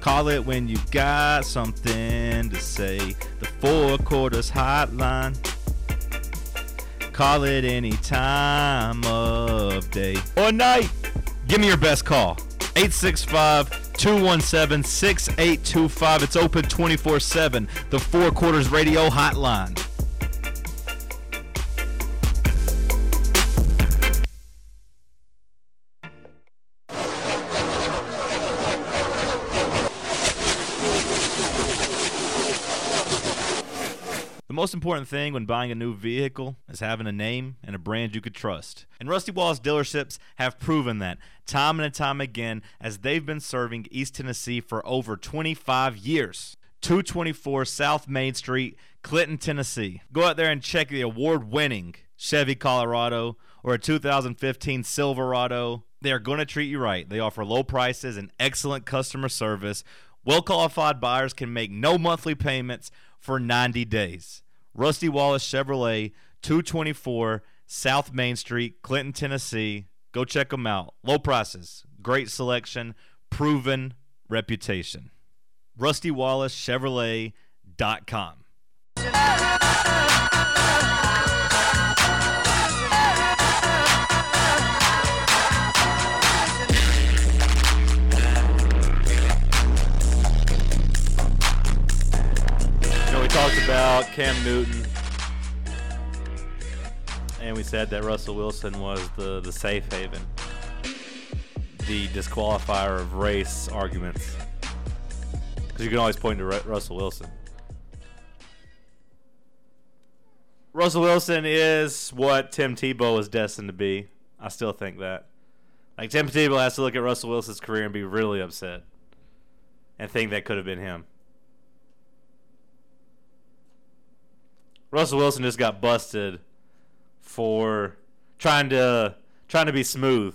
Call it when you got something to say. The Four Quarters Hotline. Call it any time of day or night. Give me your best call. 865 217 6825. It's open 24 7. The Four Quarters Radio Hotline. Most important thing when buying a new vehicle is having a name and a brand you could trust. And Rusty Wallace dealerships have proven that time and time again as they've been serving East Tennessee for over 25 years. 224 South Main Street, Clinton, Tennessee. Go out there and check the award winning Chevy Colorado or a 2015 Silverado. They are going to treat you right. They offer low prices and excellent customer service. Well qualified buyers can make no monthly payments for 90 days. Rusty Wallace Chevrolet, 224 South Main Street, Clinton, Tennessee. Go check them out. Low prices, great selection, proven reputation. RustyWallaceChevrolet.com. Cam Newton, and we said that Russell Wilson was the, the safe haven, the disqualifier of race arguments. Because you can always point to Ru- Russell Wilson. Russell Wilson is what Tim Tebow was destined to be. I still think that. Like, Tim Tebow has to look at Russell Wilson's career and be really upset and think that could have been him. Russell Wilson just got busted for trying to trying to be smooth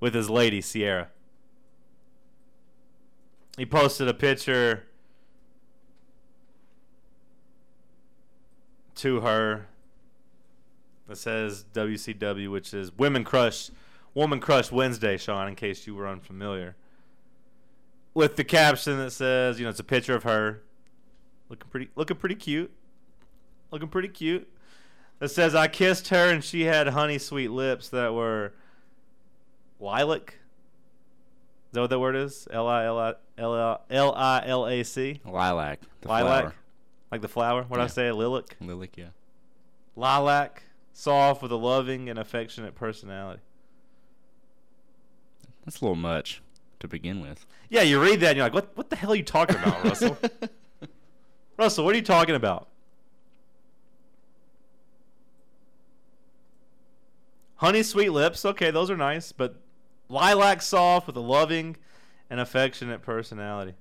with his lady Ciara. He posted a picture to her that says WCW, which is Women Crush Woman Crush Wednesday, Sean, in case you were unfamiliar. With the caption that says, you know, it's a picture of her looking pretty looking pretty cute looking pretty cute. That says I kissed her and she had honey sweet lips that were lilac. Is that what that word is? L I L I L I L I L A C. Lilac. Lilac, flower. like the flower. What did I say? Lilac. Lilac, yeah. Lilac, soft with a loving and affectionate personality. That's a little much to begin with. Yeah, you read that and you're like, what? What the hell are you talking about, Russell? Russell, what are you talking about? Honey sweet lips, okay, those are nice, but lilac soft with a loving and affectionate personality.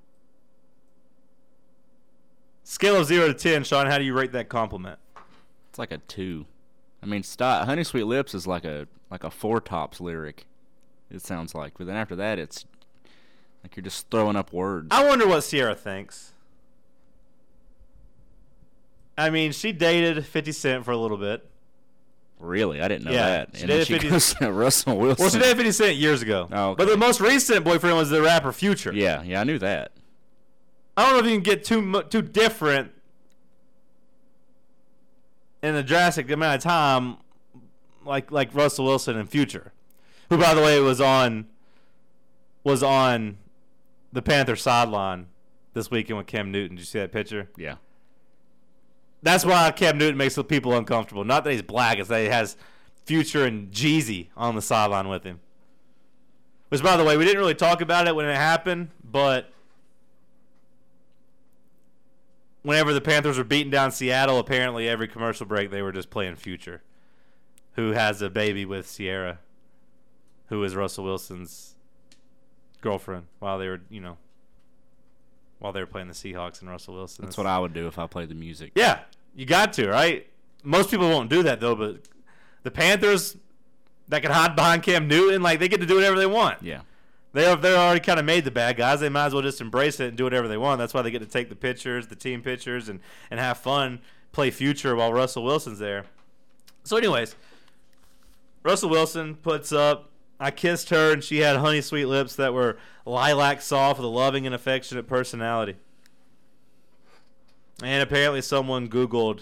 Scale of zero to ten, Sean. How do you rate that compliment? It's like a two. I mean, stop. Honey Sweet Lips is like a like a Four Tops lyric. It sounds like, but then after that, it's like you're just throwing up words. I wonder what Ciara thinks. I mean, she dated 50 Cent for a little bit. Really, I didn't know Yeah, that. she and then she 50 goes Russell Wilson. Well, she dated 50 Cent years ago. Oh, okay. But the most recent boyfriend was the rapper Future. Yeah, yeah, I knew that. I don't know if you can get too too different in a drastic amount of time, like like Russell Wilson and Future, who by the way was on was on the Panther sideline this weekend with Cam Newton. Did you see that picture? Yeah. That's why Cam Newton makes the people uncomfortable. Not that he's black, it's that he has Future and Jeezy on the sideline with him. Which, by the way, we didn't really talk about it when it happened, but whenever the Panthers were beating down Seattle, apparently every commercial break they were just playing Future, who has a baby with Ciara, who is Russell Wilson's girlfriend, while they were, you know, while they were playing the Seahawks and Russell Wilson. That's what I would do if I played the music. Yeah, you got to, right? Most people won't do that though, but the Panthers that can hide behind Cam Newton, like they get to do whatever they want. Yeah. They have they're already kind of made the bad guys. They might as well just embrace it and do whatever they want. That's why they get to take the pictures, the team pictures, and and have fun, play future while Russell Wilson's there. So, anyways, Russell Wilson puts up. I kissed her and she had honey sweet lips that were lilac soft with a loving and affectionate personality. And apparently, someone Googled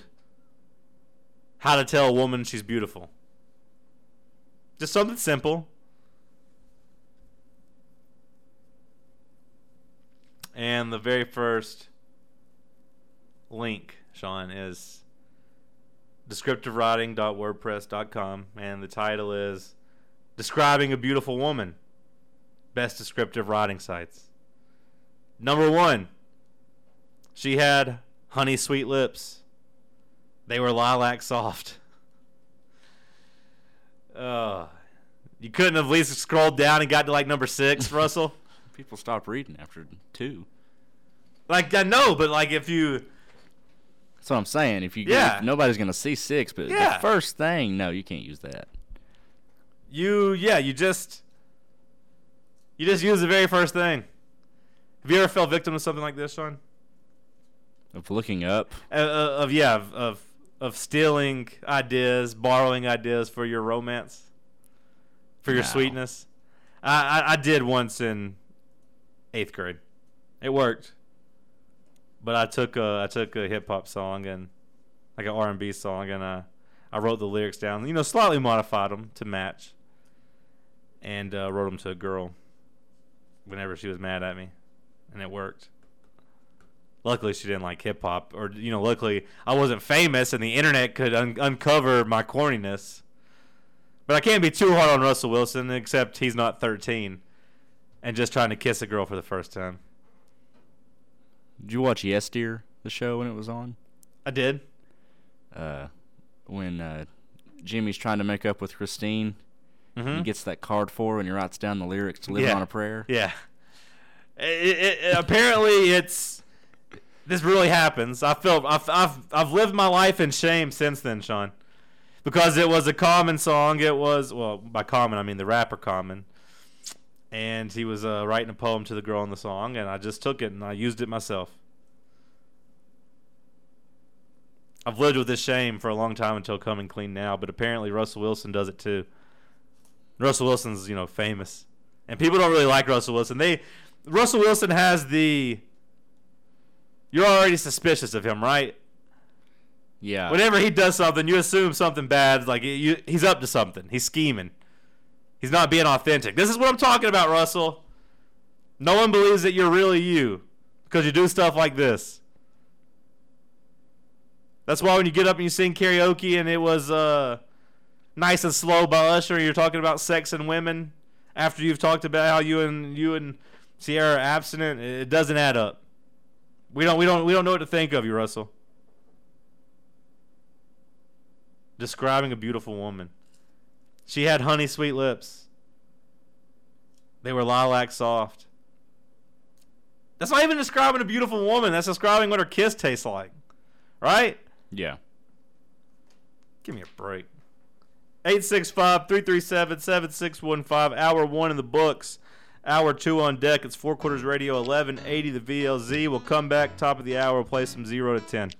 how to tell a woman she's beautiful. Just something simple. And the very first link, Sean, is descriptivewriting.wordpress.com. And the title is Describing a Beautiful Woman Best Descriptive Writing Sites. Number one, she had honey sweet lips. They were lilac soft. Uh, you couldn't have at least scrolled down and got to like number six, Russell? People stop reading after two. Like, I know, but like if you. That's what I'm saying. If you Yeah. if nobody's gonna see six, but Yeah. the first thing, no, you can't use that. You, yeah, you just. You just use the very first thing. Have you ever fell victim to something like this, Sean? Of looking up, Uh, uh, of yeah, of, of of stealing ideas, borrowing ideas for your romance, for your sweetness. I, I I did once in eighth grade. It worked, but I took a I took a hip hop song and like an R and B song and uh, I wrote the lyrics down. You know, slightly modified them to match, and uh, wrote them to a girl whenever she was mad at me, and it worked. Luckily, she didn't like hip hop, or you know, luckily I wasn't famous, and the internet could un- uncover my corniness. But I can't be too hard on Russell Wilson, except he's not 13 and just trying to kiss a girl for the first time. did you watch Yes Dear, the show when it was on? I did. Uh, when uh, Jimmy's trying to make up with Christine, he Mhm. gets that card for her and he writes down the lyrics to live Yeah. on a prayer. Yeah. It, it, it- apparently, it's this really happens. I feel I've, I've I've lived my life in shame since then, Sean, because it was a common song. It was well by common I mean the rapper Common, and he was uh, writing a poem to the girl in the song, and I just took it and I used it myself. I've lived with this shame for a long time until coming clean now, but apparently Russell Wilson does it too. Russell Wilson's, you know, famous. And people don't really like Russell Wilson. They Russell Wilson has the You're already suspicious of him, right? Yeah. Whenever he does something, you assume something bad like you, he's up to something. He's scheming. He's not being authentic. This is what I'm talking about, Russell. No one believes that you're really you because you do stuff like this. That's why when you get up and you sing karaoke and it was uh, nice and slow by Usher, you're talking about sex and women after you've talked about how you and you and Ciara are abstinent. It doesn't add up. We don't we don't we don't know what to think of you, Russell. Describing a beautiful woman. She had honey sweet lips. They were lilac soft. That's not even describing a beautiful woman. That's describing what her kiss tastes like. Right? yeah. Give me a break. 865 337 7615. Hour one in the books. Hour two on deck. It's four quarters radio 1180 the VLZ. We'll come back top of the hour. We'll play some 0 to 10.